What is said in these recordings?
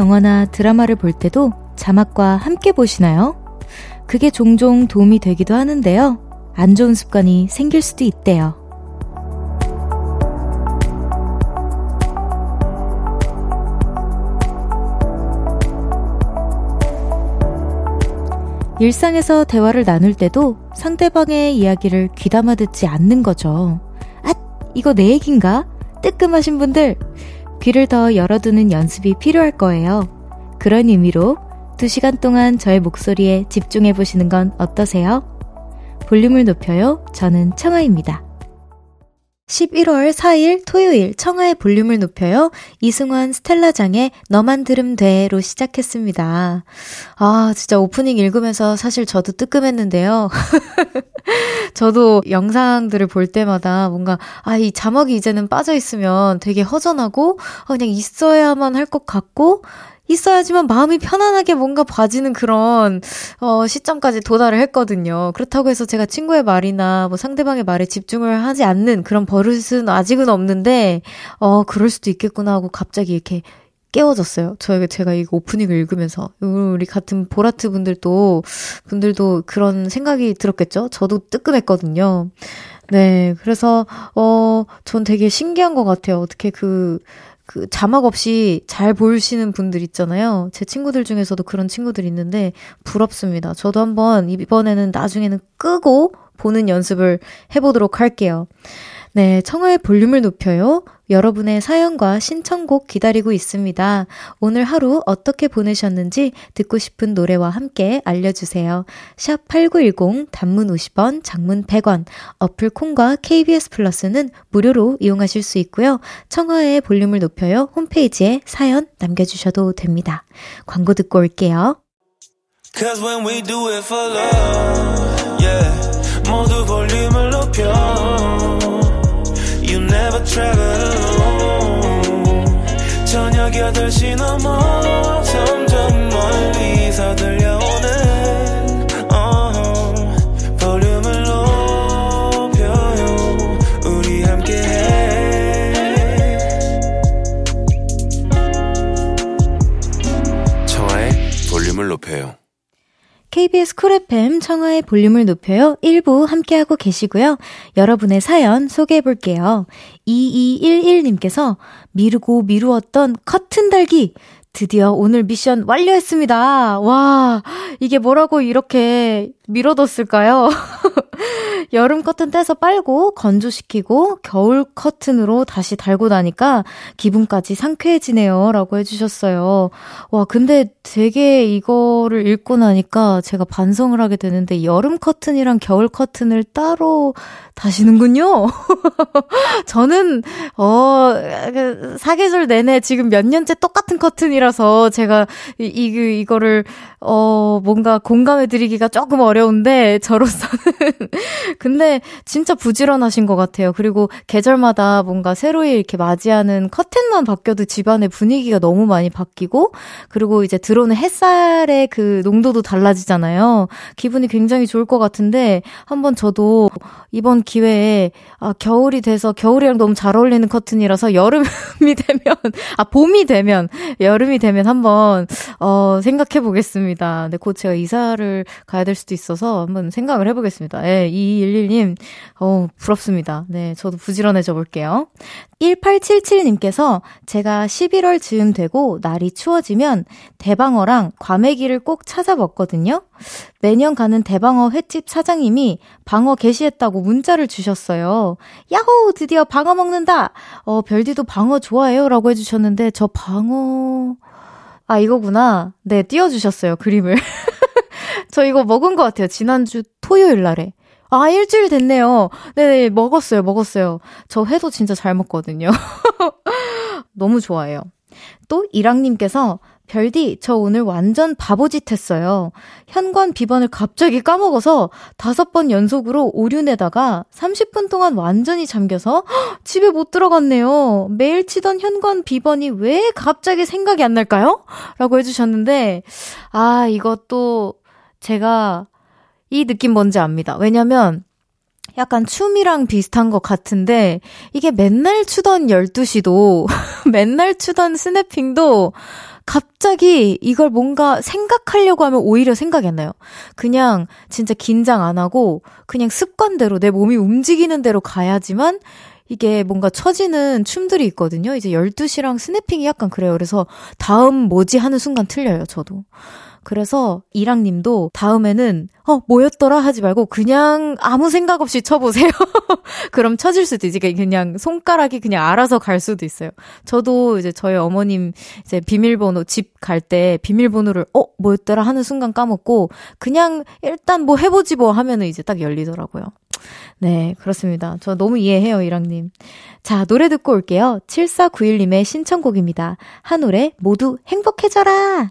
영화나 드라마를 볼 때도 자막과 함께 보시나요? 그게 종종 도움이 되기도 하는데요. 안 좋은 습관이 생길 수도 있대요. 일상에서 대화를 나눌 때도 상대방의 이야기를 귀담아 듣지 않는 거죠. 아, 이거 내 얘긴가? 뜨끔하신 분들, 귀를 더 열어두는 연습이 필요할 거예요. 그런 의미로 2시간 동안 저의 목소리에 집중해 보시는 건 어떠세요? 볼륨을 높여요. 저는 청아입니다. 11월 4일 토요일 청하의 볼륨을 높여요. 이승환 스텔라장의 너만 들음 돼로 시작했습니다. 아, 진짜 오프닝 읽으면서 사실 저도 뜨끔했는데요. 저도 영상들을 볼 때마다 뭔가, 아, 이 자막이 이제는 빠져 있으면 되게 허전하고, 아, 그냥 있어야만 할 것 같고, 있어야지만 마음이 편안하게 뭔가 봐지는 그런 어 시점까지 도달을 했거든요. 그렇다고 해서 제가 친구의 말이나 뭐 상대방의 말에 집중을 하지 않는 그런 버릇은 아직은 없는데 어 그럴 수도 있겠구나 하고 갑자기 이렇게 깨워졌어요. 저희가 제가 이 오프닝을 읽으면서 우리 같은 보라트 분들도 분들도 그런 생각이 들었겠죠. 저도 뜨끔했거든요. 네, 그래서 어 전 되게 신기한 것 같아요. 어떻게 그 그 자막 없이 잘 보시는 분들 있잖아요. 제 친구들 중에서도 그런 친구들 있는데 부럽습니다. 저도 한번 이번에는 나중에는 끄고 보는 연습을 해보도록 할게요. 네, 청하의 볼륨을 높여요. 여러분의 사연과 신청곡 기다리고 있습니다. 오늘 하루 어떻게 보내셨는지 듣고 싶은 노래와 함께 알려주세요. 샵 8910 단문 50원, 장문 100원, 어플 콩과 KBS 플러스는 무료로 이용하실 수 있고요. 청하의 볼륨을 높여요. 홈페이지에 사연 남겨주셔도 됩니다. 광고 듣고 올게요. 8시 넘어 점점 멀리서 들려오는 uh, 볼륨을 높여요 우리 함께해 청하의 볼륨을 높여요 KBS Cool FM 청하의 볼륨을 높여요. 1부 함께하고 계시고요. 여러분의 사연 소개해 볼게요. 2211님께서 미루고 미루었던 커튼 달기 드디어 오늘 미션 완료했습니다. 와, 이게 뭐라고 이렇게 미뤄뒀을까요? 여름 커튼 떼서 빨고 건조시키고 겨울 커튼으로 다시 달고 나니까 기분까지 상쾌해지네요. 라고 해주셨어요. 와, 근데 되게 이거를 읽고 나니까 제가 반성을 하게 되는데 여름 커튼이랑 겨울 커튼을 따로 다시는군요. 저는 어그 사계절 내내 지금 몇 년째 똑같은 커튼이라서 제가 이, 이 이거를 어 뭔가 공감해 드리기가 조금 어려운데 저로서는 근데 진짜 부지런하신 것 같아요. 그리고 계절마다 뭔가 새로이 이렇게 맞이하는 커튼만 바뀌어도 집안의 분위기가 너무 많이 바뀌고 그리고 이제 들어오는 햇살의 그 농도도 달라지잖아요. 기분이 굉장히 좋을 것 같은데 한번 저도 이번 기회에 아 겨울이 돼서 겨울이랑 너무 잘 어울리는 커튼이라서 여름이 되면 아 봄이 되면 여름이 되면 한번 어 생각해 보겠습니다. 근데 곧 제가 이사를 가야 될 수도 있어서 한번 생각을 해 보겠습니다. 예, 2211님 어 부럽습니다. 네, 저도 부지런해져 볼게요. 1877님께서 제가 11월 즈음 되고 날이 추워지면 대방어랑 과메기를 꼭 찾아 먹거든요. 매년 가는 대방어 횟집 사장님이 방어 게시했다고 문자를 주셨어요. 야호! 드디어 방어 먹는다! 어, 별디도 방어 좋아해요? 라고 해주셨는데, 저 방어, 아, 이거구나. 네, 띄워주셨어요, 그림을. 저 이거 먹은 것 같아요. 지난주 토요일 날에. 아, 일주일 됐네요. 네네, 먹었어요, 먹었어요. 저 회도 진짜 잘 먹거든요. 너무 좋아해요. 또, 이랑님께서, 별디, 저 오늘 완전 바보짓 했어요. 현관 비번을 갑자기 까먹어서 다섯 번 연속으로 오류 내다가 30분 동안 완전히 잠겨서 집에 못 들어갔네요. 매일 치던 현관 비번이 왜 갑자기 생각이 안 날까요? 라고 해주셨는데, 아, 이것도 제가 이 느낌 뭔지 압니다. 왜냐면 약간 춤이랑 비슷한 것 같은데, 이게 맨날 추던 12시도, 맨날 추던 스냅핑도, 갑자기 이걸 뭔가 생각하려고 하면 오히려 생각이 안 나요. 그냥 진짜 긴장 안 하고, 그냥 습관대로 내 몸이 움직이는 대로 가야지만, 이게 뭔가 처지는 춤들이 있거든요. 이제 12시랑 스냅핑이 약간 그래요. 그래서 다음 뭐지 하는 순간 틀려요, 저도. 그래서 이랑님도 다음에는 어 뭐였더라 하지 말고 그냥 아무 생각 없이 쳐보세요. 그럼 쳐질 수도 있지. 그냥 손가락이 그냥 알아서 갈 수도 있어요. 저도 이제 저희 어머님 이제 비밀번호 집 갈 때 비밀번호를 어 뭐였더라 하는 순간 까먹고 그냥 일단 뭐 해보지 뭐 하면은 이제 딱 열리더라고요. 네, 그렇습니다. 저 너무 이해해요, 이랑님. 자, 노래 듣고 올게요. 7491님의 신청곡입니다. 한올의 모두 행복해져라!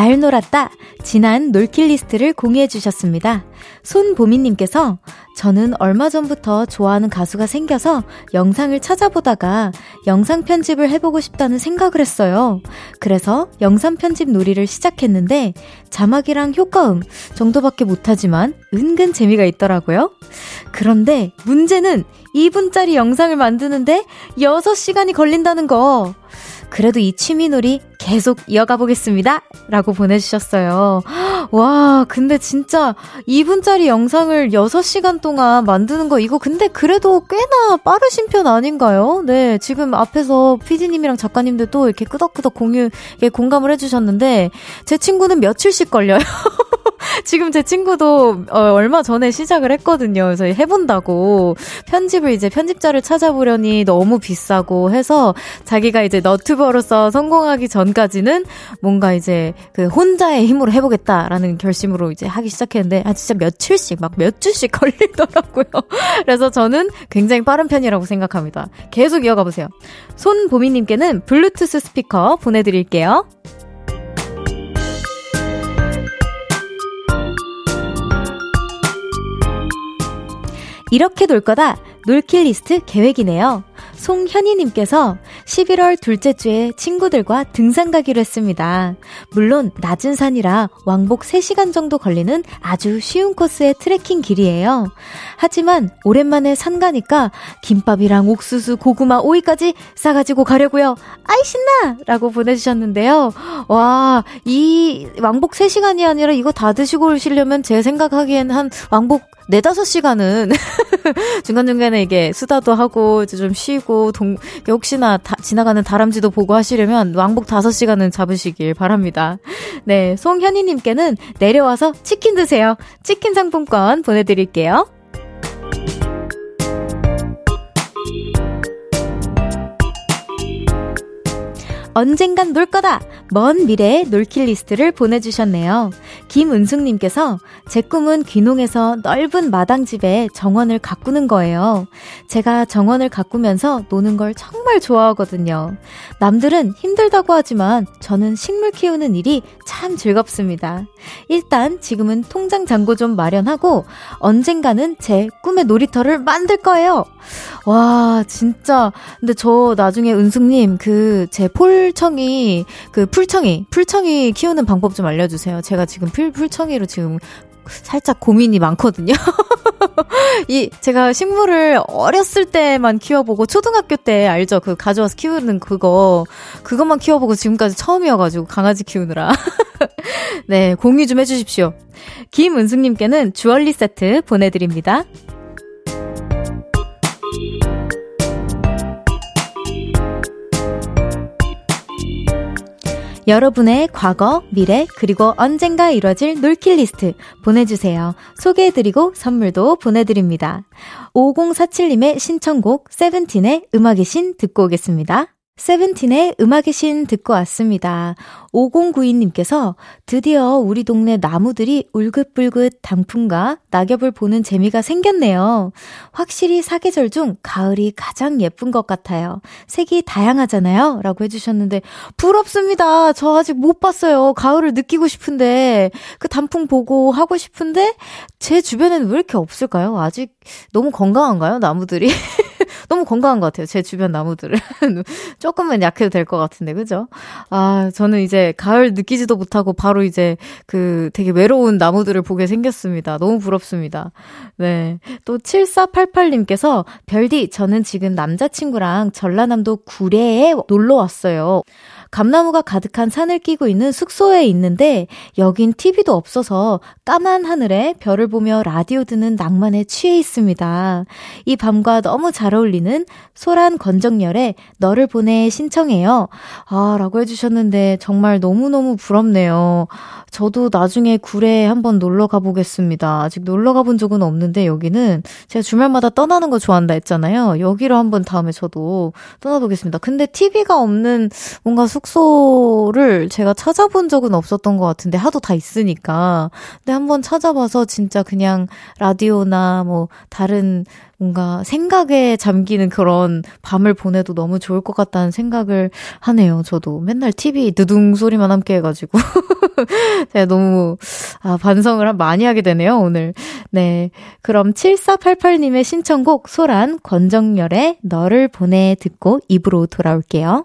잘 놀았다. 지난 놀킷리스트를 공유해 주셨습니다. 손보미님께서 저는 얼마 전부터 좋아하는 가수가 생겨서 영상을 찾아보다가 영상 편집을 해보고 싶다는 생각을 했어요. 그래서 영상 편집 놀이를 시작했는데 자막이랑 효과음 정도밖에 못하지만 은근 재미가 있더라고요. 그런데 문제는 2분짜리 영상을 만드는데 6시간이 걸린다는 거. 그래도 이 취미놀이 계속 이어가 보겠습니다. 라고 보내주셨어요. 와, 근데 진짜 2분짜리 영상을 6시간 동안 만드는 거, 이거 근데 그래도 꽤나 빠르신 편 아닌가요? 네, 지금 앞에서 피디님이랑 작가님들도 이렇게 끄덕끄덕 공유, 공감을 해주셨는데, 제 친구는 며칠씩 걸려요. 지금 제 친구도 어, 얼마 전에 시작을 했거든요. 그래서 해본다고 편집을 이제 편집자를 찾아보려니 너무 비싸고 해서 자기가 이제 너튜버로서 성공하기 전까지는 뭔가 이제 그 혼자의 힘으로 해보겠다라는 결심으로 이제 하기 시작했는데 아 진짜 며칠씩 막 몇 주씩 걸리더라고요. 그래서 저는 굉장히 빠른 편이라고 생각합니다. 계속 이어가 보세요. 손보미님께는 블루투스 스피커 보내드릴게요. 이렇게 놀 거다. 놀킬 리스트 계획이네요. 송현희님께서 11월 둘째 주에 친구들과 등산 가기로 했습니다. 물론 낮은 산이라 왕복 3시간 정도 걸리는 아주 쉬운 코스의 트레킹 길이에요. 하지만 오랜만에 산 가니까 김밥이랑 옥수수, 고구마, 오이까지 싸가지고 가려고요. 아이 신나! 라고 보내주셨는데요. 와, 이 왕복 3시간이 아니라 이거 다 드시고 오시려면 제 생각하기엔 한 왕복 네다섯 시간은 중간중간에 이게 수다도 하고 좀 쉬고 동, 혹시나 다, 지나가는 다람쥐도 보고 하시려면 왕복 다섯 시간은 잡으시길 바랍니다. 네, 송현희 님께는 내려와서 치킨 드세요. 치킨 상품권 보내 드릴게요. 언젠간 놀 거다! 먼 미래의 놀킬 리스트를 보내주셨네요. 김은숙님께서 제 꿈은 귀농해서 넓은 마당집에 정원을 가꾸는 거예요. 제가 정원을 가꾸면서 노는 걸 정말 좋아하거든요. 남들은 힘들다고 하지만 저는 식물 키우는 일이 참 즐겁습니다. 일단 지금은 통장 잔고 좀 마련하고 언젠가는 제 꿈의 놀이터를 만들 거예요. 와, 진짜. 근데 저 나중에 은숙님 그 제 폴청이 그 풀청이 풀청이 키우는 방법 좀 알려주세요. 제가 지금 풀 풀청이로 지금 살짝 고민이 많거든요. 이 제가 식물을 어렸을 때만 키워보고 초등학교 때 알죠? 그 가져와서 키우는 그거 그것만 키워보고 지금까지 처음이어가지고 강아지 키우느라 네 공유 좀 해주십시오. 김은숙님께는 주얼리 세트 보내드립니다. 여러분의 과거, 미래, 그리고 언젠가 이뤄질 놀킬 리스트 보내주세요. 소개해드리고 선물도 보내드립니다. 5047님의 신청곡 세븐틴의 음악의 신 듣고 오겠습니다. 세븐틴의 음악의 신 듣고 왔습니다. 5092님께서 드디어 우리 동네 나무들이 울긋불긋 단풍과 낙엽을 보는 재미가 생겼네요. 확실히 사계절 중 가을이 가장 예쁜 것 같아요. 색이 다양하잖아요. 라고 해주셨는데, 부럽습니다. 저 아직 못 봤어요. 가을을 느끼고 싶은데, 그 단풍 보고 하고 싶은데, 제 주변에는 왜 이렇게 없을까요? 아직 너무 건강한가요? 나무들이? 너무 건강한 것 같아요. 제 주변 나무들은. 조금만 약해도 될 것 같은데, 그죠? 아, 저는 이제 가을 느끼지도 못하고 바로 이제 그 되게 외로운 나무들을 보게 생겼습니다. 너무 부럽습니다. 네. 또 7488님께서 별디, 저는 지금 남자친구랑 전라남도 구례에 놀러 왔어요. 감나무가 가득한 산을 끼고 있는 숙소에 있는데 여긴 TV도 없어서 까만 하늘에 별을 보며 라디오 듣는 낭만에 취해 있습니다. 이 밤과 너무 잘 어울리는 소란 건정열의 너를 보내 신청해요. 아, 라고 해주셨는데 정말 너무너무 부럽네요. 저도 나중에 구례에 한번 놀러 가보겠습니다. 아직 놀러 가본 적은 없는데 여기는 제가 주말마다 떠나는 거 좋아한다 했잖아요. 여기로 한번 다음에 저도 떠나보겠습니다. 근데 TV가 없는 뭔가 숙 소를 제가 찾아본 적은 없었던 것 같은데 하도 다 있으니까. 근데 한번 찾아봐서 진짜 그냥 라디오나 뭐 다른 뭔가 생각에 잠기는 그런 밤을 보내도 너무 좋을 것 같다는 생각을 하네요. 저도 맨날 TV 느둥 소리만 함께 해가지고. 제가 너무, 아, 반성을 많이 하게 되네요, 오늘. 네. 그럼 7488님의 신청곡 소란 권정열의 너를 보내 듣고 입으로 돌아올게요.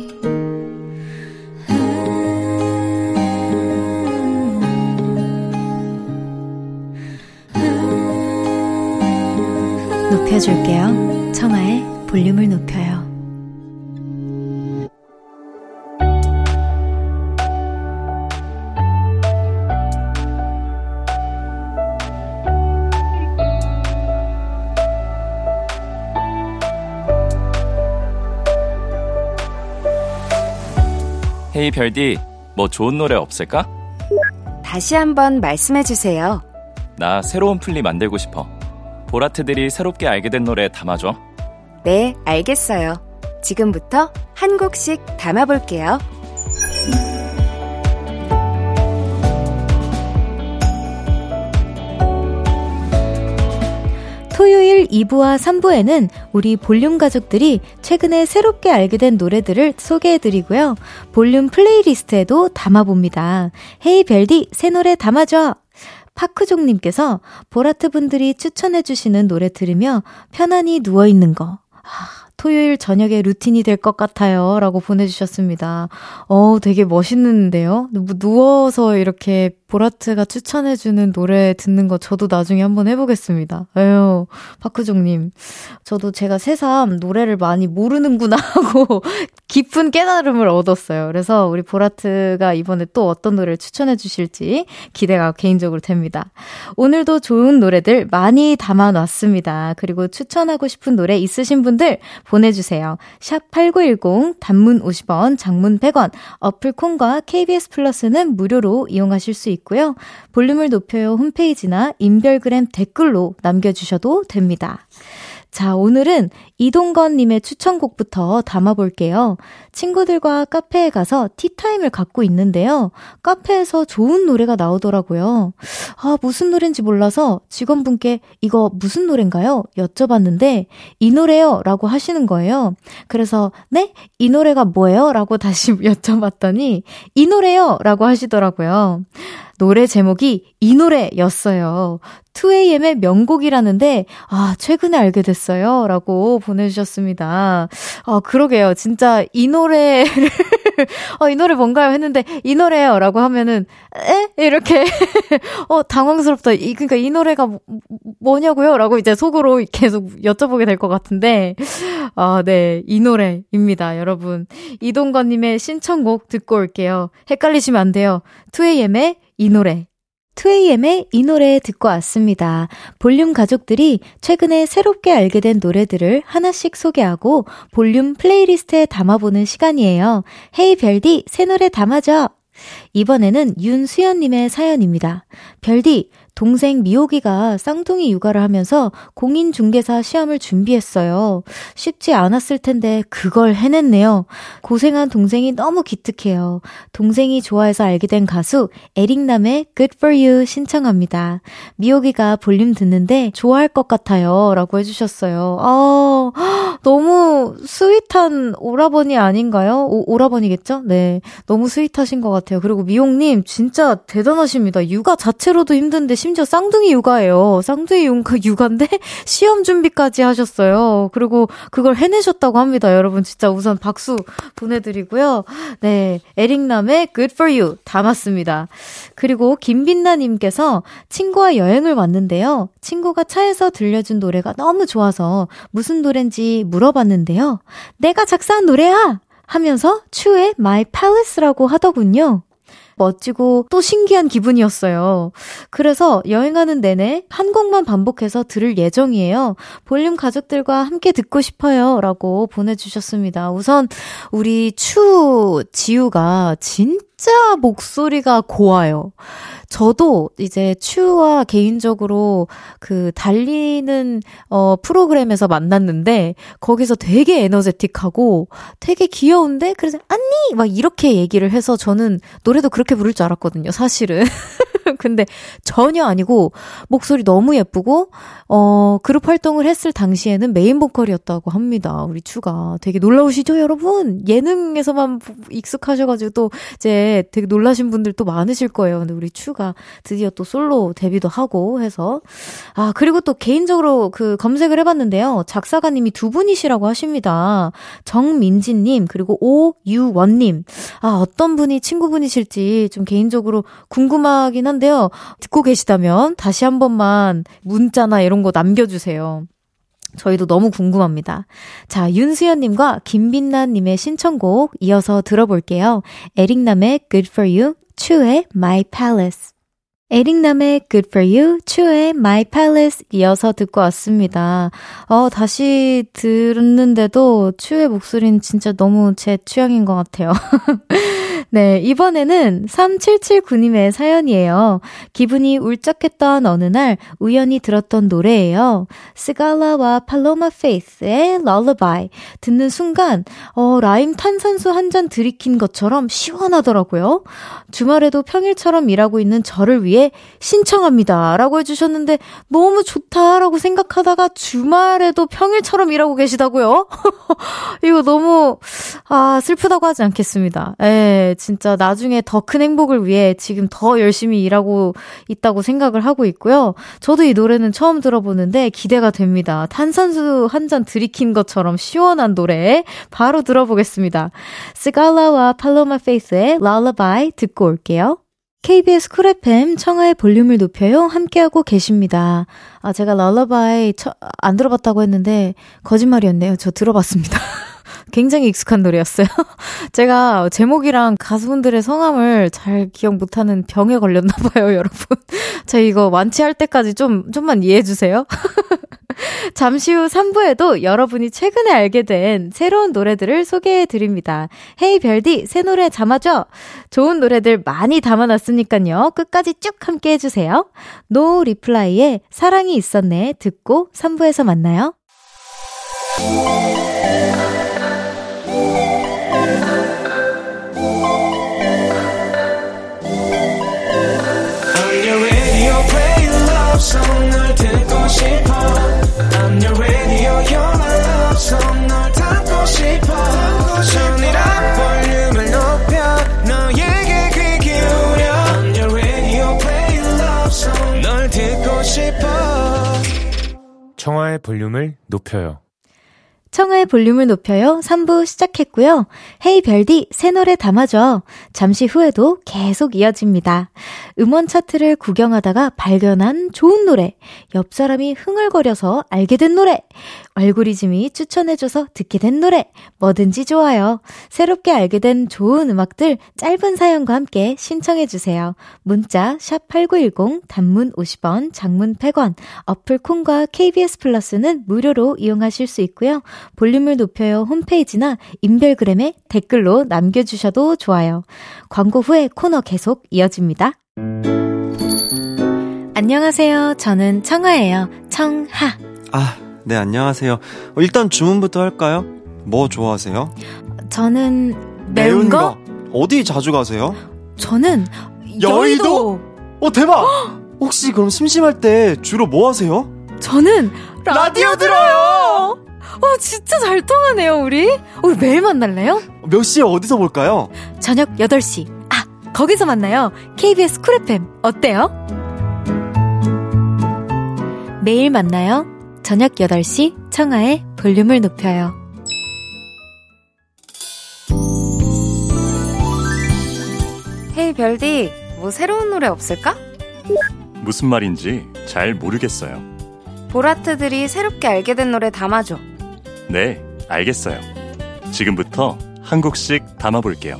높여줄게요. 청하의 볼륨을 높여요. 헤이 별디, 뭐 좋은 노래 없을까? 다시 한번 말씀해 주세요. 나 새로운 플리 만들고 싶어. 보라트들이 새롭게 알게 된 노래 담아줘. 네, 알겠어요. 지금부터 한 곡씩 담아볼게요. 토요일 2부와 3부에는 우리 볼륨 가족들이 최근에 새롭게 알게 된 노래들을 소개해드리고요. 볼륨 플레이리스트에도 담아봅니다. 헤이 별디, 새 노래 담아줘! 파크종님께서 보라트 분들이 추천해주시는 노래 들으며 편안히 누워있는 거. 아, 토요일 저녁에 루틴이 될 것 같아요. 라고 보내주셨습니다. 어 되게 멋있는데요? 누워서 이렇게 보라트가 추천해주는 노래 듣는 거 저도 나중에 한번 해보겠습니다. 에휴, 파크종님. 저도 제가 새삼 노래를 많이 모르는구나 하고 깊은 깨달음을 얻었어요. 그래서 우리 보라트가 이번에 또 어떤 노래를 추천해주실지 기대가 개인적으로 됩니다. 오늘도 좋은 노래들 많이 담아놨습니다. 그리고 추천하고 싶은 노래 있으신 분들 보내주세요. 샵 8910, 단문 50원, 장문 100원, 어플 콘과 KBS 플러스는 무료로 이용하실 수 있습니다. 있고요. 볼륨을 높여요 홈페이지나 인별그램 댓글로 남겨주셔도 됩니다. 자, 오늘은 이동건님의 추천곡부터 담아볼게요. 친구들과 카페에 가서 티타임을 갖고 있는데요. 카페에서 좋은 노래가 나오더라고요. 아, 무슨 노래인지 몰라서 직원분께 이거 무슨 노래인가요? 여쭤봤는데, 이 노래요. 라고 하시는 거예요. 그래서, 네? 이 노래가 뭐예요? 라고 다시 여쭤봤더니, 이 노래요. 라고 하시더라고요. 노래 제목이 이 노래였어요. 2AM의 명곡이라는데, 아, 최근에 알게 됐어요. 라고 보내주셨습니다. 아, 그러게요. 진짜 이 노래를, 어, 이 노래 뭔가요? 했는데, 이 노래요. 라고 하면은, 에? 이렇게, 어, 당황스럽다. 이, 그니까 이 노래가 뭐, 뭐냐고요? 라고 이제 속으로 계속 여쭤보게 될 것 같은데, 아, 네. 이 노래입니다. 여러분. 이동건님의 신청곡 듣고 올게요. 헷갈리시면 안 돼요. 2AM의 이 노래 2AM의 이 노래 듣고 왔습니다. 볼륨 가족들이 최근에 새롭게 알게 된 노래들을 하나씩 소개하고 볼륨 플레이리스트에 담아보는 시간이에요. Hey 별디, 새 노래 담아줘! 이번에는 윤수연님의 사연입니다. 별디, 동생 미옥이가 쌍둥이 육아를 하면서 공인중개사 시험을 준비했어요. 쉽지 않았을 텐데 그걸 해냈네요. 고생한 동생이 너무 기특해요. 동생이 좋아해서 알게 된 가수 에릭남의 Good For You 신청합니다. 미옥이가 볼륨 듣는데 좋아할 것 같아요. 라고 해주셨어요. 아, 너무 sweet한 오라버니 아닌가요? 오, 오라버니겠죠? 네. 너무 스윗하신 것 같아요. 그리고 미옥님 진짜 대단하십니다. 육아 자체로도 힘든데 심지어 쌍둥이 육아예요. 쌍둥이 육아, 육아인데 시험 준비까지 하셨어요. 그리고 그걸 해내셨다고 합니다. 여러분 진짜 우선 박수 보내드리고요. 네, 에릭남의 Good For You 담았습니다. 그리고 김빈나님께서 친구와 여행을 왔는데요. 친구가 차에서 들려준 노래가 너무 좋아서 무슨 노래인지 물어봤는데요. 내가 작사한 노래야! 하면서 추의 My Palace라고 하더군요. 멋지고 또 신기한 기분이었어요. 그래서 여행하는 내내 한 곡만 반복해서 들을 예정이에요. 볼륨 가족들과 함께 듣고 싶어요. 라고 보내주셨습니다. 우선 우리 추 지우가 진짜 목소리가 고와요. 저도 이제 추와 개인적으로 그 달리는 어 프로그램에서 만났는데 거기서 되게 에너제틱하고 되게 귀여운데 그래서 언니 막 이렇게 얘기를 해서 저는 노래도 그렇게 부를 줄 알았거든요, 사실은. 근데 전혀 아니고 목소리 너무 예쁘고 어 그룹 활동을 했을 당시에는 메인 보컬이었다고 합니다. 우리 추가 되게 놀라우시죠, 여러분? 예능에서만 익숙하셔가지고 또 이제 되게 놀라신 분들 도 많으실 거예요. 근데 우리 추가 드디어 또 솔로 데뷔도 하고 해서 아 그리고 또 개인적으로 그 검색을 해봤는데요. 작사가님이 두 분이시라고 하십니다. 정민지님 그리고 오유원님 아 어떤 분이 친구분이실지 좀 개인적으로 궁금하긴 한데. 한데요. 듣고 계시다면 다시 한 번만 문자나 이런 거 남겨주세요. 저희도 너무 궁금합니다. 자, 윤수연님과 김빛나님의 신청곡 이어서 들어볼게요. 에릭남의 Good For You, 추의 My Palace. 에릭남의 Good For You, 추의 My Palace 이어서 듣고 왔습니다. 어, 다시 들었는데도 추의 목소리는 진짜 너무 제 취향인 것 같아요. 네, 이번에는 3779님의 사연이에요. 기분이 울적했던 어느 날 우연히 들었던 노래예요. 스갈라와 팔로마 페이스의 Lullaby. 듣는 순간, 어, 라임 탄산수 한 잔 들이킨 것처럼 시원하더라고요. 주말에도 평일처럼 일하고 있는 저를 위해 신청합니다. 라고 해주셨는데, 너무 좋다라고 생각하다가 주말에도 평일처럼 일하고 계시다고요? 이거 너무, 아, 슬프다고 하지 않겠습니다. 예, 진짜 나중에 더 큰 행복을 위해 지금 더 열심히 일하고 있다고 생각을 하고 있고요. 저도 이 노래는 처음 들어보는데 기대가 됩니다. 탄산수 한 잔 들이킨 것처럼 시원한 노래 바로 들어보겠습니다. 시갈라와 팔로마 페이스의 Lullaby 듣고 올게요. KBS 쿨 FM 청하의 볼륨을 높여요 함께하고 계십니다. 아 제가 Lullaby 안 들어봤다고 했는데 거짓말이었네요. 저 들어봤습니다. 굉장히 익숙한 노래였어요. 제가 제목이랑 가수분들의 성함을 잘 기억 못하는 병에 걸렸나 봐요, 여러분. 제가 이거 완치할 때까지 좀, 좀만 이해해 주세요. 잠시 후 3부에도 여러분이 최근에 알게 된 새로운 노래들을 소개해 드립니다. Hey 별디, 새 노래 담아줘! 좋은 노래들 많이 담아놨으니까요. 끝까지 쭉 함께 해주세요. 노 리플라이의 사랑이 있었네 듣고 3부에서 만나요. 청하의 볼륨을 높여요 청하의 볼륨을 높여요. 3부 시작했고요. 헤이 별디, 새 노래 담아줘. 잠시 후에도 계속 이어집니다. 음원 차트를 구경하다가 발견한 좋은 노래. 옆 사람이 흥얼거려서 알게 된 노래. 알고리즘이 추천해줘서 듣게 된 노래. 뭐든지 좋아요. 새롭게 알게 된 좋은 음악들 짧은 사연과 함께 신청해주세요. 문자, 샵8910, 단문 50원, 장문 100원, 어플 콩과 KBS 플러스는 무료로 이용하실 수 있고요. 볼륨을 높여요 홈페이지나 인별그램에 댓글로 남겨주셔도 좋아요. 광고 후에 코너 계속 이어집니다. 안녕하세요. 저는 청하예요. 청하. 아, 네, 안녕하세요. 어, 일단 주문부터 할까요? 뭐 좋아하세요? 저는 매운, 매운 거? 거? 어디 자주 가세요? 저는 여의도. 여의도? 어, 대박! 혹시 그럼 심심할 때 주로 뭐 하세요? 저는 라디오, 라디오 들어요! 어, 진짜 잘 통하네요, 우리. 우리 매일 만날래요? 몇 시에 어디서 볼까요? 저녁 8시. 아, 거기서 만나요. KBS 쿨 FM. 어때요? 매일 만나요. 저녁 8시 청하의 볼륨을 높여요. 헤이 별디, 뭐 새로운 노래 없을까? 무슨 말인지 잘 모르겠어요. 보라트들이 새롭게 알게 된 노래 담아줘. 네, 알겠어요. 지금부터 한 곡씩 담아볼게요.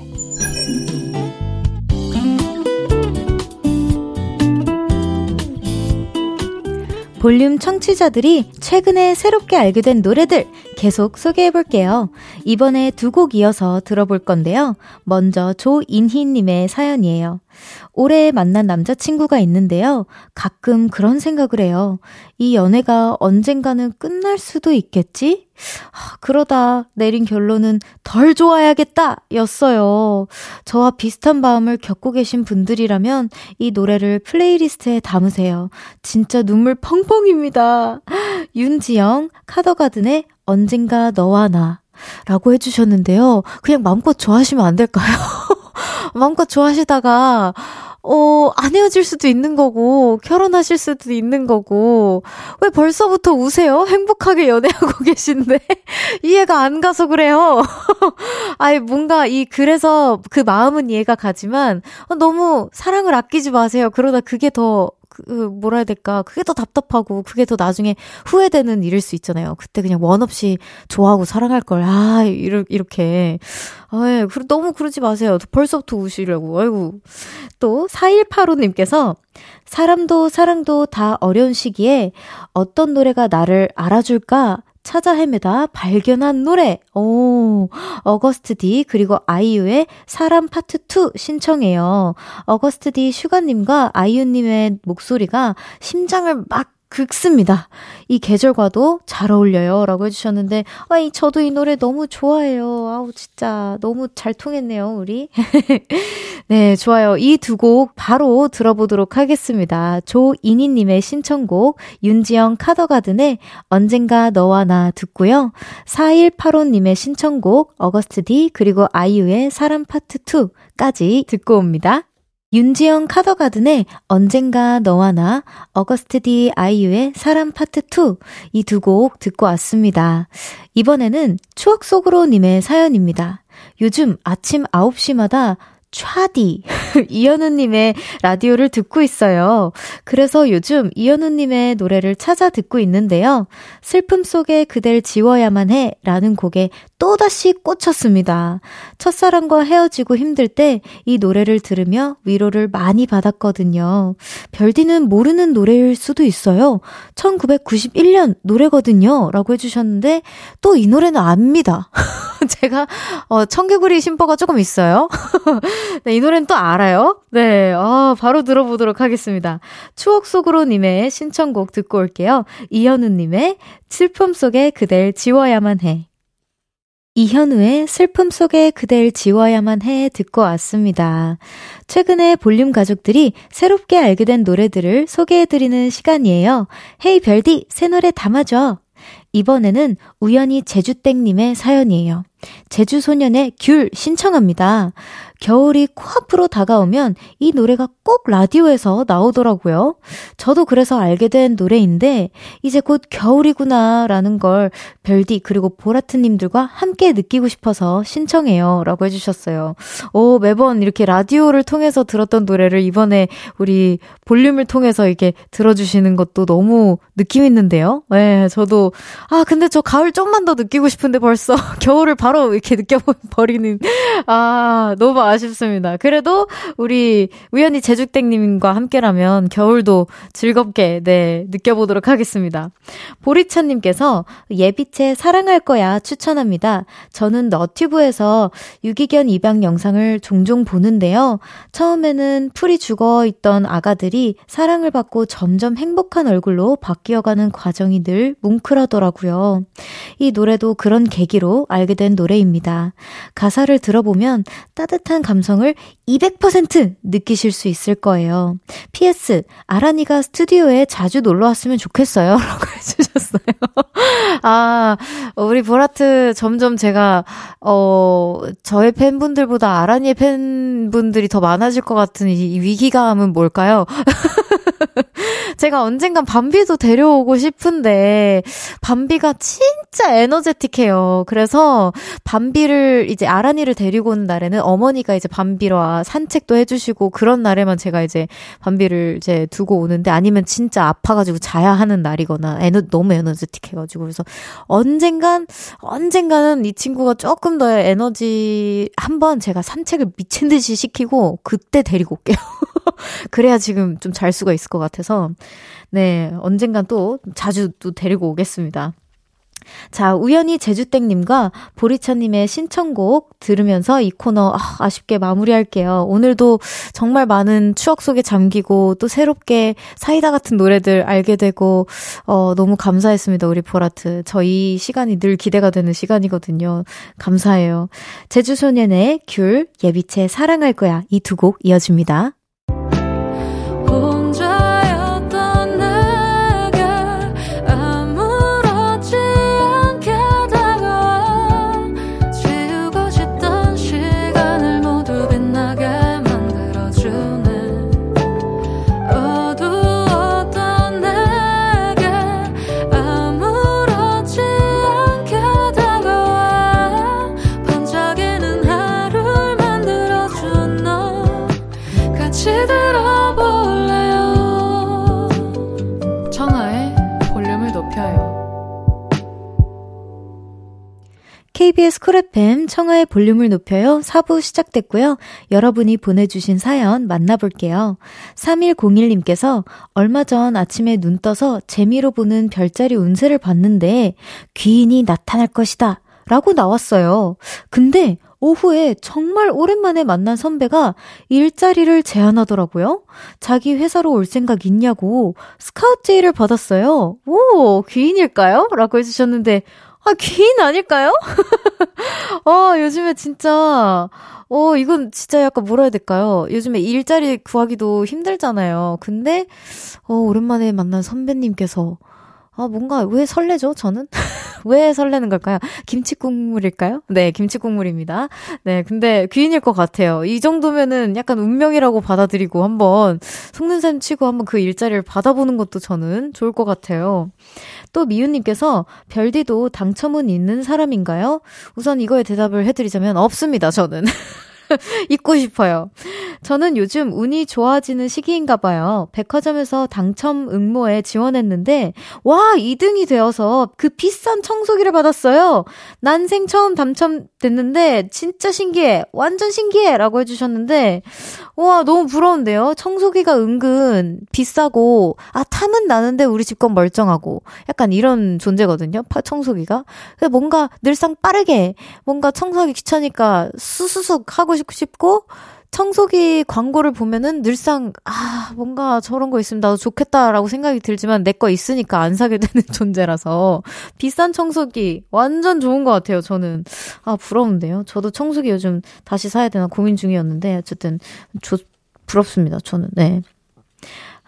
볼륨 청취자들이 최근에 새롭게 알게 된 노래들 계속 소개해 볼게요. 이번에 두 곡 이어서 들어볼 건데요. 먼저 조인희님의 사연이에요. 올해 만난 남자친구가 있는데요. 가끔 그런 생각을 해요. 이 연애가 언젠가는 끝날 수도 있겠지? 아, 그러다 내린 결론은 덜 좋아야겠다 였어요. 저와 비슷한 마음을 겪고 계신 분들이라면 이 노래를 플레이리스트에 담으세요. 진짜 눈물 펑펑입니다. 윤지영, 카더가든의 언젠가 너와 나 라고 해주셨는데요. 그냥 마음껏 좋아하시면 안 될까요? 마음껏 좋아하시다가, 어, 안 헤어질 수도 있는 거고, 결혼하실 수도 있는 거고, 왜 벌써부터 우세요? 행복하게 연애하고 계신데? 이해가 안 가서 그래요. 아이, 뭔가 이, 그래서 그 마음은 이해가 가지만, 어, 너무 사랑을 아끼지 마세요. 그러다 그게 더 그, 뭐라 해야 될까. 그게 더 답답하고, 그게 더 나중에 후회되는 일일 수 있잖아요. 그때 그냥 원 없이 좋아하고 사랑할 걸. 아, 이렇게. 아, 예. 너무 그러지 마세요. 벌써부터 우시려고. 아이고. 또, 4185님께서, 사람도 사랑도 다 어려운 시기에 어떤 노래가 나를 알아줄까 찾아 헤매다 발견한 노래. 오, 어거스트 D 그리고 아이유의 사람 파트 2 신청해요. 어거스트 D 슈가님과 아이유님의 목소리가 심장을 막 긁습니다. 이 계절과도 잘 어울려요. 라고 해주셨는데, 아, 이, 저도 이 노래 너무 좋아해요. 아우, 진짜 너무 잘 통했네요, 우리. 네, 좋아요. 이 두 곡 바로 들어보도록 하겠습니다. 조이니님의 신청곡, 윤지영 카더가든의 언젠가 너와 나 듣고요. 4185님의 신청곡, 어거스트 D, 그리고 아이유의 사람 파트 2까지 듣고 옵니다. 윤지영 카더가든의 언젠가 너와 나, 어거스트 디 아이유의 사람 파트 2 이 두 곡 듣고 왔습니다. 이번에는 추억 속으로 님의 사연입니다. 요즘 아침 9시마다 차디 이현우님의 라디오를 듣고 있어요. 그래서 요즘 이현우님의 노래를 찾아 듣고 있는데요. 슬픔 속에 그댈 지워야만 해 라는 곡에 또다시 꽂혔습니다. 첫사랑과 헤어지고 힘들 때 이 노래를 들으며 위로를 많이 받았거든요. 별디는 모르는 노래일 수도 있어요. 1991년 노래거든요. 라고 해주셨는데 또 이 노래는 압니다. 제가 어, 청개구리 심보가 조금 있어요. 네, 이 노래는 또 알아요. 네, 어, 바로 들어보도록 하겠습니다. 추억 속으로 님의 신청곡 듣고 올게요. 이현우 님의 슬픔 속에 그댈 지워야만 해. 이현우의 슬픔 속에 그댈 지워야만 해 듣고 왔습니다. 최근에 볼륨 가족들이 새롭게 알게 된 노래들을 소개해드리는 시간이에요. 헤이 별디, 새 노래 담아줘. 이번에는 우연히 제주땡님의 사연이에요. 제주소년의 귤 신청합니다. 겨울이 코앞으로 다가오면 이 노래가 꼭 라디오에서 나오더라고요. 저도 그래서 알게 된 노래인데, 이제 곧 겨울이구나, 라는 걸 별디, 그리고 보라트님들과 함께 느끼고 싶어서 신청해요. 라고 해주셨어요. 오, 매번 이렇게 라디오를 통해서 들었던 노래를 이번에 우리 볼륨을 통해서 이렇게 들어주시는 것도 너무 느낌 있는데요. 네, 저도, 아, 근데 저 가을 좀만 더 느끼고 싶은데 벌써 겨울을 바로 이렇게 느껴버리는, 아, 너무 아쉽습니다. 그래도 우리 우연히 제죽땡님과 함께라면 겨울도 즐겁게, 네, 느껴보도록 하겠습니다. 보리찬님께서 예비체 사랑할 거야 추천합니다. 저는 너튜브에서 유기견 입양 영상을 종종 보는데요. 처음에는 풀이 죽어 있던 아가들이 사랑을 받고 점점 행복한 얼굴로 바뀌어가는 과정이 늘 뭉클하더라고요. 이 노래도 그런 계기로 알게 된 노래입니다. 가사를 들어보면 따뜻한 감성을 200% 느끼실 수 있을 거예요. PS, 아란이가 스튜디오에 자주 놀러 왔으면 좋겠어요. 라고 해주셨어요. 아, 우리 보라트 점점 제가, 어, 저의 팬분들보다 아란이의 팬분들이 더 많아질 것 같은 이 위기감은 뭘까요? 제가 언젠간 밤비도 데려오고 싶은데, 밤비가 진짜 에너제틱해요. 그래서 밤비를, 이제 아란이를 데리고 온 날에는 어머니가 이제 밤비와 산책도 해주시고, 그런 날에만 제가 이제 밤비를 이제 두고 오는데, 아니면 진짜 아파가지고 자야 하는 날이거나, 에너, 너무 에너제틱해가지고. 그래서 언젠간, 언젠가는 이 친구가 조금 더 에너지, 한번 제가 산책을 미친 듯이 시키고, 그때 데리고 올게요. 그래야 지금 좀 잘 수가 있을 것 같아서, 네, 언젠간 또 자주 또 데리고 오겠습니다. 자, 우연히 제주땡님과 보리차님의 신청곡 들으면서 이 코너 아, 쉽게 마무리할게요. 오늘도 정말 많은 추억 속에 잠기고 또 새롭게 사이다 같은 노래들 알게 되고 어, 너무 감사했습니다. 우리 보라트. 저희 시간이 늘 기대가 되는 시간이거든요. 감사해요. 제주소년의 귤, 예비체 사랑할 거야 이 두 곡 이어집니다. 쿨 FM 청하의 볼륨을 높여요. 4부 시작됐고요. 여러분이 보내주신 사연 만나볼게요. 3101님께서 얼마 전 아침에 눈 떠서 재미로 보는 별자리 운세를 봤는데 귀인이 나타날 것이다. 라고 나왔어요. 근데 오후에 정말 오랜만에 만난 선배가 일자리를 제안하더라고요. 자기 회사로 올 생각 있냐고 스카우트 제의를 받았어요. 오, 귀인일까요? 라고 해주셨는데, 아, 귀인 아닐까요? 어, 요즘에 진짜, 어, 이건 진짜 약간 뭐라 해야 될까요? 요즘에 일자리 구하기도 힘들잖아요. 근데, 어, 오랜만에 만난 선배님께서, 아, 뭔가 왜 설레죠, 저는? 왜 설레는 걸까요? 김치 국물일까요? 네, 김치 국물입니다. 네, 근데 귀인일 것 같아요. 이 정도면은 약간 운명이라고 받아들이고 한번 속는 셈 치고 한번 그 일자리를 받아보는 것도 저는 좋을 것 같아요. 또 미유님께서 별디도 당첨은 있는 사람인가요? 우선 이거에 대답을 해드리자면 없습니다, 저는. 입고 싶어요. 저는 요즘 운이 좋아지는 시기인가 봐요. 백화점에서 당첨 응모에 지원했는데, 와, 2등이 되어서 그 비싼 청소기를 받았어요. 난생 처음 당첨됐는데, 진짜 신기해. 완전 신기해. 라고 해주셨는데, 와, 너무 부러운데요? 청소기가 은근 비싸고, 아, 탐은 나는데 우리 집 건 멀쩡하고, 약간 이런 존재거든요. 파, 청소기가. 뭔가 늘상 빠르게, 뭔가 청소하기 귀찮으니까 수수숙 하고 싶 고, 청소기 광고를 보면은 늘상, 아, 뭔가 저런 거 있으면 나도 좋겠다라고 생각이 들지만 내 거 있으니까 안 사게 되는 존재라서 비싼 청소기 완전 좋은 것 같아요, 저는. 아, 부러운데요. 저도 청소기 요즘 다시 사야 되나 고민 중이었는데, 어쨌든, 좋, 부럽습니다, 저는. 네.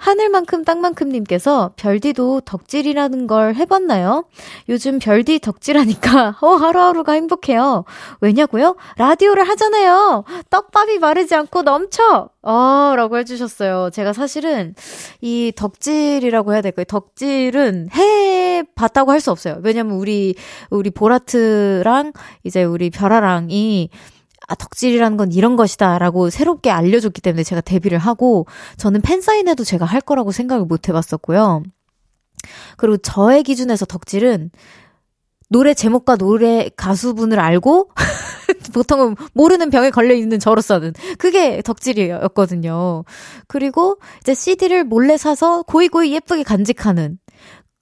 하늘만큼 땅만큼님께서 별디도 덕질이라는 걸 해봤나요? 요즘 별디 덕질하니까 어 하루하루가 행복해요. 왜냐고요? 라디오를 하잖아요. 떡밥이 마르지 않고 넘쳐. 어, 라고 해주셨어요. 제가 사실은 이 덕질이라고 해야 될까요? 덕질은 해봤다고 할 수 없어요. 왜냐면 우리, 우리 보라트랑 이제 우리 별아랑이 아, 덕질이라는 건 이런 것이다 라고 새롭게 알려줬기 때문에 제가 데뷔를 하고 저는 팬사인회도 제가 할 거라고 생각을 못 해봤었고요. 그리고 저의 기준에서 덕질은 노래 제목과 노래 가수분을 알고 보통은 모르는 병에 걸려 있는 저로서는 그게 덕질이었거든요. 그리고 이제 CD를 몰래 사서 고이고이 예쁘게 간직하는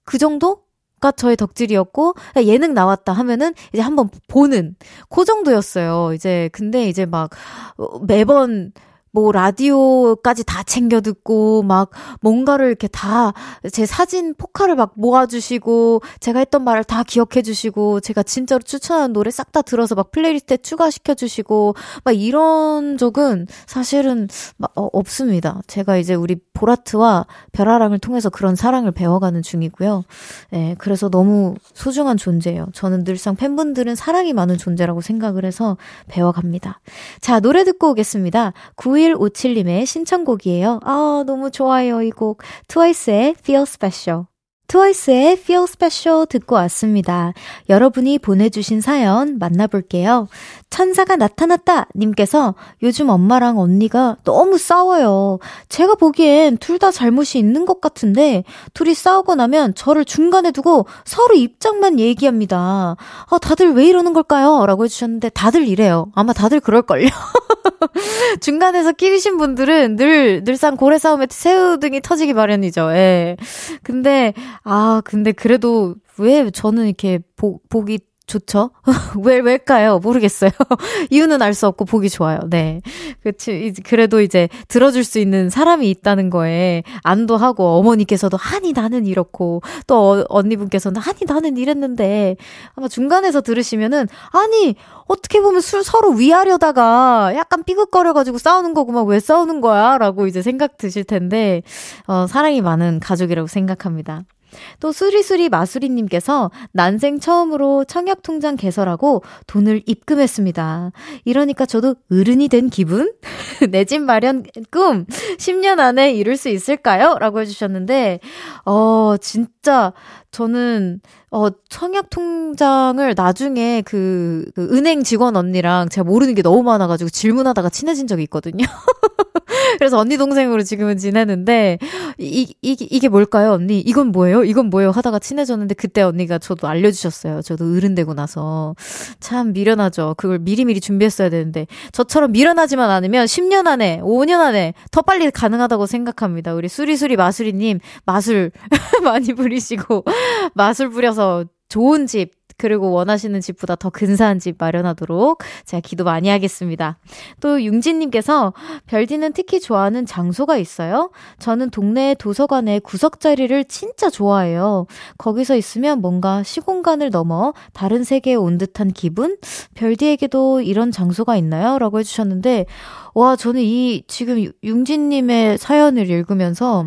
그 정도? 가 저의 덕질이었고 예능 나왔다 하면은 이제 한번 보는 그 정도였어요. 이제 근데 이제 막 어, 매번 뭐 라디오까지 다 챙겨 듣고 막 뭔가를 이렇게 다 제 사진 포카를 막 모아주시고 제가 했던 말을 다 기억해 주시고 제가 진짜로 추천하는 노래 싹 다 들어서 막 플레이리스트에 추가시켜 주시고 막 이런 적은 사실은 막 어, 없습니다. 제가 이제 우리 보라트와 별아랑을 통해서 그런 사랑을 배워가는 중이고요. 네, 그래서 너무 소중한 존재예요. 저는 늘상 팬분들은 사랑이 많은 존재라고 생각을 해서 배워갑니다. 자, 노래 듣고 오겠습니다. 9157님의 신청곡이에요. 아, 너무 좋아요, 이 곡. 트와이스의 Feel Special. 트와이스의 Feel Special 듣고 왔습니다. 여러분이 보내주신 사연 만나볼게요. 천사가 나타났다! 님께서 요즘 엄마랑 언니가 너무 싸워요. 제가 보기엔 둘 다 잘못이 있는 것 같은데, 둘이 싸우고 나면 저를 중간에 두고 서로 입장만 얘기합니다. 아, 다들 왜 이러는 걸까요? 라고 해주셨는데, 다들 이래요. 아마 다들 그럴걸요? 중간에서 끼리신 분들은 늘, 늘상 고래 싸움에 새우등이 터지기 마련이죠. 예. 근데, 아, 근데 그래도 왜 저는 이렇게 보, 보기 좋죠? 왜, 왜일까요? 모르겠어요. 이유는 알 수 없고 보기 좋아요. 네. 그치. 그래도 이제 들어줄 수 있는 사람이 있다는 거에 안도 하고 어머니께서도 아니 나는 이렇고 또 어, 언니분께서는 아니 나는 이랬는데 아마 중간에서 들으시면은 아니 어떻게 보면 술 서로 위하려다가 약간 삐걱거려가지고 싸우는 거구만 왜 싸우는 거야? 라고 이제 생각 드실 텐데 어, 사랑이 많은 가족이라고 생각합니다. 또 수리수리 마수리님께서 난생 처음으로 청약통장 개설하고 돈을 입금했습니다. 이러니까 저도 어른이 된 기분? 내 집 마련 꿈 10년 안에 이룰 수 있을까요? 라고 해주셨는데, 어, 진짜 저는 어, 청약 통장을 나중에 그, 그, 은행 직원 언니랑 제가 모르는 게 너무 많아가지고 질문하다가 친해진 적이 있거든요. 그래서 언니 동생으로 지금은 지내는데, 이, 이, 이게 뭘까요, 언니? 이건 뭐예요? 이건 뭐예요? 하다가 친해졌는데, 그때 언니가 저도 알려주셨어요. 저도 어른 되고 나서. 참 미련하죠. 그걸 미리미리 준비했어야 되는데, 저처럼 미련하지만 않으면 10년 안에, 5년 안에 더 빨리 가능하다고 생각합니다. 우리 수리수리 마수리님, 마술 많이 부리시고, 마술 부려서 좋은 집, 그리고 원하시는 집보다 더 근사한 집 마련하도록 제가 기도 많이 하겠습니다. 또 융진님께서 별디는 특히 좋아하는 장소가 있어요? 저는 동네 도서관의 구석자리를 진짜 좋아해요. 거기서 있으면 뭔가 시공간을 넘어 다른 세계에 온 듯한 기분? 별디에게도 이런 장소가 있나요? 라고 해주셨는데, 와, 저는 이 지금 융진님의 사연을 읽으면서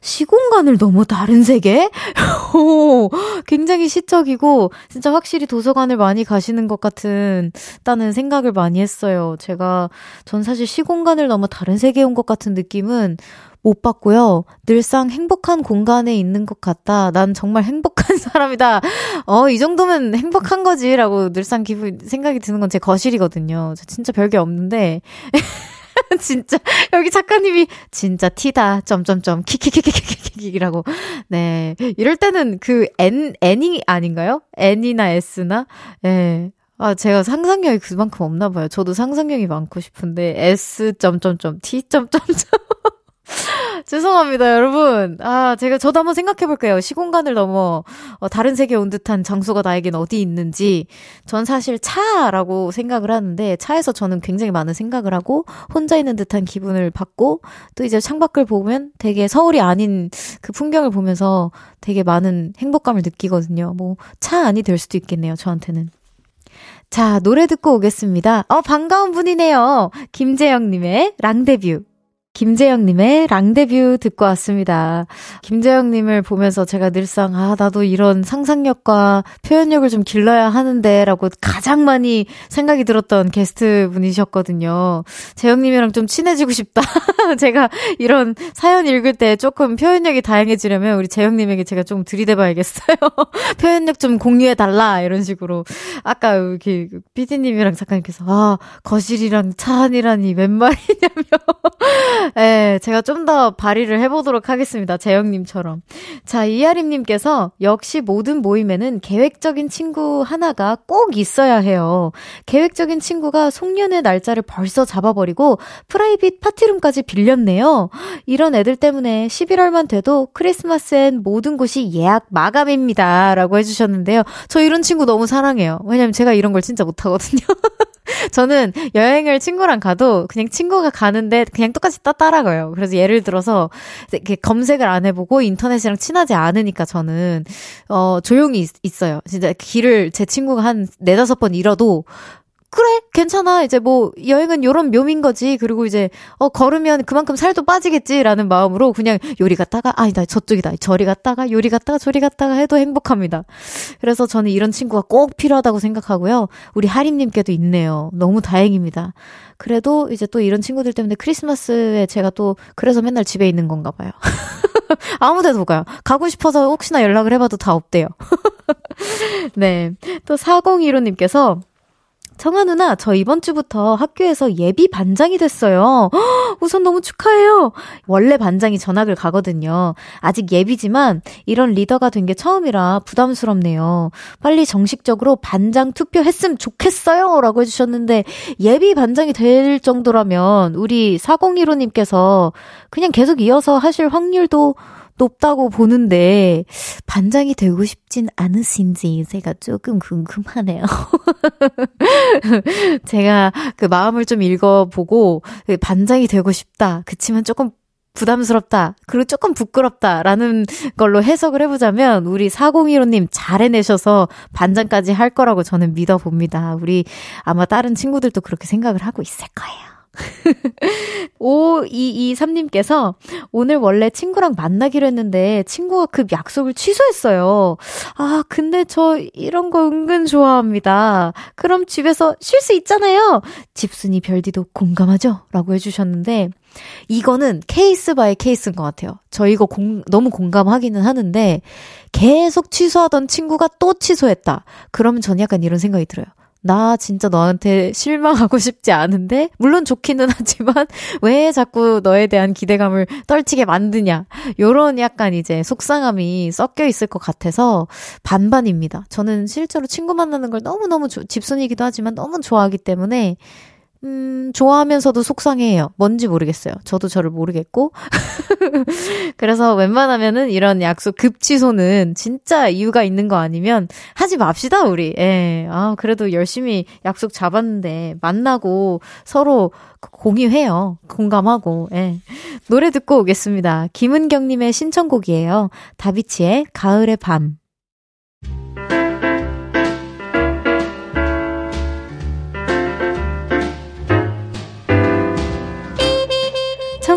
시공간을 너무 다른 세계? 오, 굉장히 시적이고, 진짜 확실히 도서관을 많이 가시는 것 같은, 다는 생각을 많이 했어요. 제가, 전 사실 시공간을 너무 다른 세계에 온 것 같은 느낌은 못 받고요. 늘상 행복한 공간에 있는 것 같다. 난 정말 행복한 사람이다. 어, 이 정도면 행복한 거지. 라고 늘상 기분, 생각이 드는 건 제 거실이거든요. 진짜 별게 없는데. 진짜 여기 작가님이 진짜 티다 점점점 키키키키키키키라고 네 이럴 때는 그 N N이 아닌가요? N이나 S나 예. 네. 아, 제가 상상력이 그만큼 없나 봐요. 저도 상상력이 많고 싶은데 S 점점점 T 점점점 죄송합니다, 여러분. 아, 제가 저도 한번 생각해 볼게요. 시공간을 넘어 어, 다른 세계에 온 듯한 장소가 나에겐 어디 있는지. 전 사실 차라고 생각을 하는데 차에서 저는 굉장히 많은 생각을 하고 혼자 있는 듯한 기분을 받고 또 이제 창밖을 보면 되게 서울이 아닌 그 풍경을 보면서 되게 많은 행복감을 느끼거든요. 뭐 차 안이 될 수도 있겠네요, 저한테는. 자, 노래 듣고 오겠습니다. 어, 반가운 분이네요. 김재영님의 랑데뷰. 김재영님의 랑데뷰 듣고 왔습니다. 김재영님을 보면서 제가 늘상, 아, 나도 이런 상상력과 표현력을 좀 길러야 하는데, 라고 가장 많이 생각이 들었던 게스트 분이셨거든요. 재영님이랑 좀 친해지고 싶다. 제가 이런 사연 읽을 때 조금 표현력이 다양해지려면 우리 재영님에게 제가 좀 들이대봐야겠어요. 표현력 좀 공유해달라. 이런 식으로. 아까 이렇게 피디님이랑 작가님께서, 아, 거실이랑 차 안이라니 웬 말이냐며. 예, 제가 좀 더 발휘를 해보도록 하겠습니다. 재영님처럼. 자, 이하림님께서 역시 모든 모임에는 계획적인 친구 하나가 꼭 있어야 해요. 계획적인 친구가 송년회 날짜를 벌써 잡아버리고 프라이빗 파티룸까지 빌렸네요. 이런 애들 때문에 11월만 돼도 크리스마스엔 모든 곳이 예약 마감입니다. 라고 해주셨는데요. 저 이런 친구 너무 사랑해요. 왜냐면 제가 이런 걸 진짜 못하거든요. 저는 여행을 친구랑 가도 그냥 친구가 가는데 그냥 똑같이 따, 따라가요. 그래서 예를 들어서 이렇게 검색을 안 해보고 인터넷이랑 친하지 않으니까 저는 어 조용히 있, 있어요. 진짜 길을 제 친구가 한 네다섯 번 잃어도 그래, 괜찮아. 이제 뭐, 여행은 요런 묘민 거지. 그리고 이제, 어, 걸으면 그만큼 살도 빠지겠지라는 마음으로 그냥 요리 갔다가, 아니, 나 저쪽이다. 저리 갔다가, 요리 갔다가, 저리 갔다가 해도 행복합니다. 그래서 저는 이런 친구가 꼭 필요하다고 생각하고요. 우리 하림님께도 있네요. 너무 다행입니다. 그래도 이제 또 이런 친구들 때문에 크리스마스에 제가 또, 그래서 맨날 집에 있는 건가 봐요. 아무 데도 못 가요. 가고 싶어서 혹시나 연락을 해봐도 다 없대요. 네. 또 4015님께서 청아 누나, 저 이번 주부터 학교에서 예비 반장이 됐어요. 우선 너무 축하해요. 원래 반장이 전학을 가거든요. 아직 예비지만 이런 리더가 된 게 처음이라 부담스럽네요. 빨리 정식적으로 반장 투표했으면 좋겠어요. 라고 해주셨는데 예비 반장이 될 정도라면 우리 4015님께서 그냥 계속 이어서 하실 확률도 높다고 보는데 반장이 되고 싶진 않으신지 제가 조금 궁금하네요. 제가 그 마음을 좀 읽어보고 그 반장이 되고 싶다. 그치만 조금 부담스럽다. 그리고 조금 부끄럽다라는 걸로 해석을 해보자면 우리 4015님 잘 해내셔서 반장까지 할 거라고 저는 믿어봅니다. 우리 아마 다른 친구들도 그렇게 생각을 하고 있을 거예요. 5223님께서 오늘 원래 친구랑 만나기로 했는데 친구가 그 약속을 취소했어요. 아, 근데 저 이런 거 은근 좋아합니다. 그럼 집에서 쉴 수 있잖아요. 집순이 별디도 공감하죠? 라고 해주셨는데 이거는 case by case인 것 같아요. 저 이거 공, 너무 공감하기는 하는데 계속 취소하던 친구가 또 취소했다. 그러면 전 약간 이런 생각이 들어요. 나 진짜 너한테 실망하고 싶지 않은데, 물론 좋기는 하지만, 왜 자꾸 너에 대한 기대감을 떨치게 만드냐. 요런 약간 이제 속상함이 섞여 있을 것 같아서 반반입니다. 저는 실제로 친구 만나는 걸 너무너무 집순이기도 하지만 너무 좋아하기 때문에, 음, 좋아하면서도 속상해요. 뭔지 모르겠어요. 저도 저를 모르겠고. 그래서 웬만하면은 이런 약속 급 취소는 진짜 이유가 있는 거 아니면 하지 맙시다, 우리. 예. 아, 그래도 열심히 약속 잡았는데 만나고 서로 공유해요. 공감하고, 예. 노래 듣고 오겠습니다. 김은경님의 신청곡이에요. 다비치의 가을의 밤.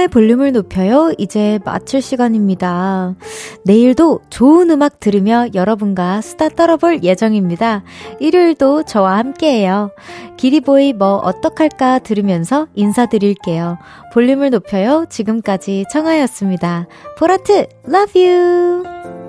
청하의 볼륨을 높여요. 이제 마칠 시간입니다. 내일도 좋은 음악 들으며 여러분과 수다 떨어볼 예정입니다. 일요일도 저와 함께해요. 기리보이 뭐 어떡할까 들으면서 인사드릴게요. 볼륨을 높여요. 지금까지 청하였습니다. 보라트, love you!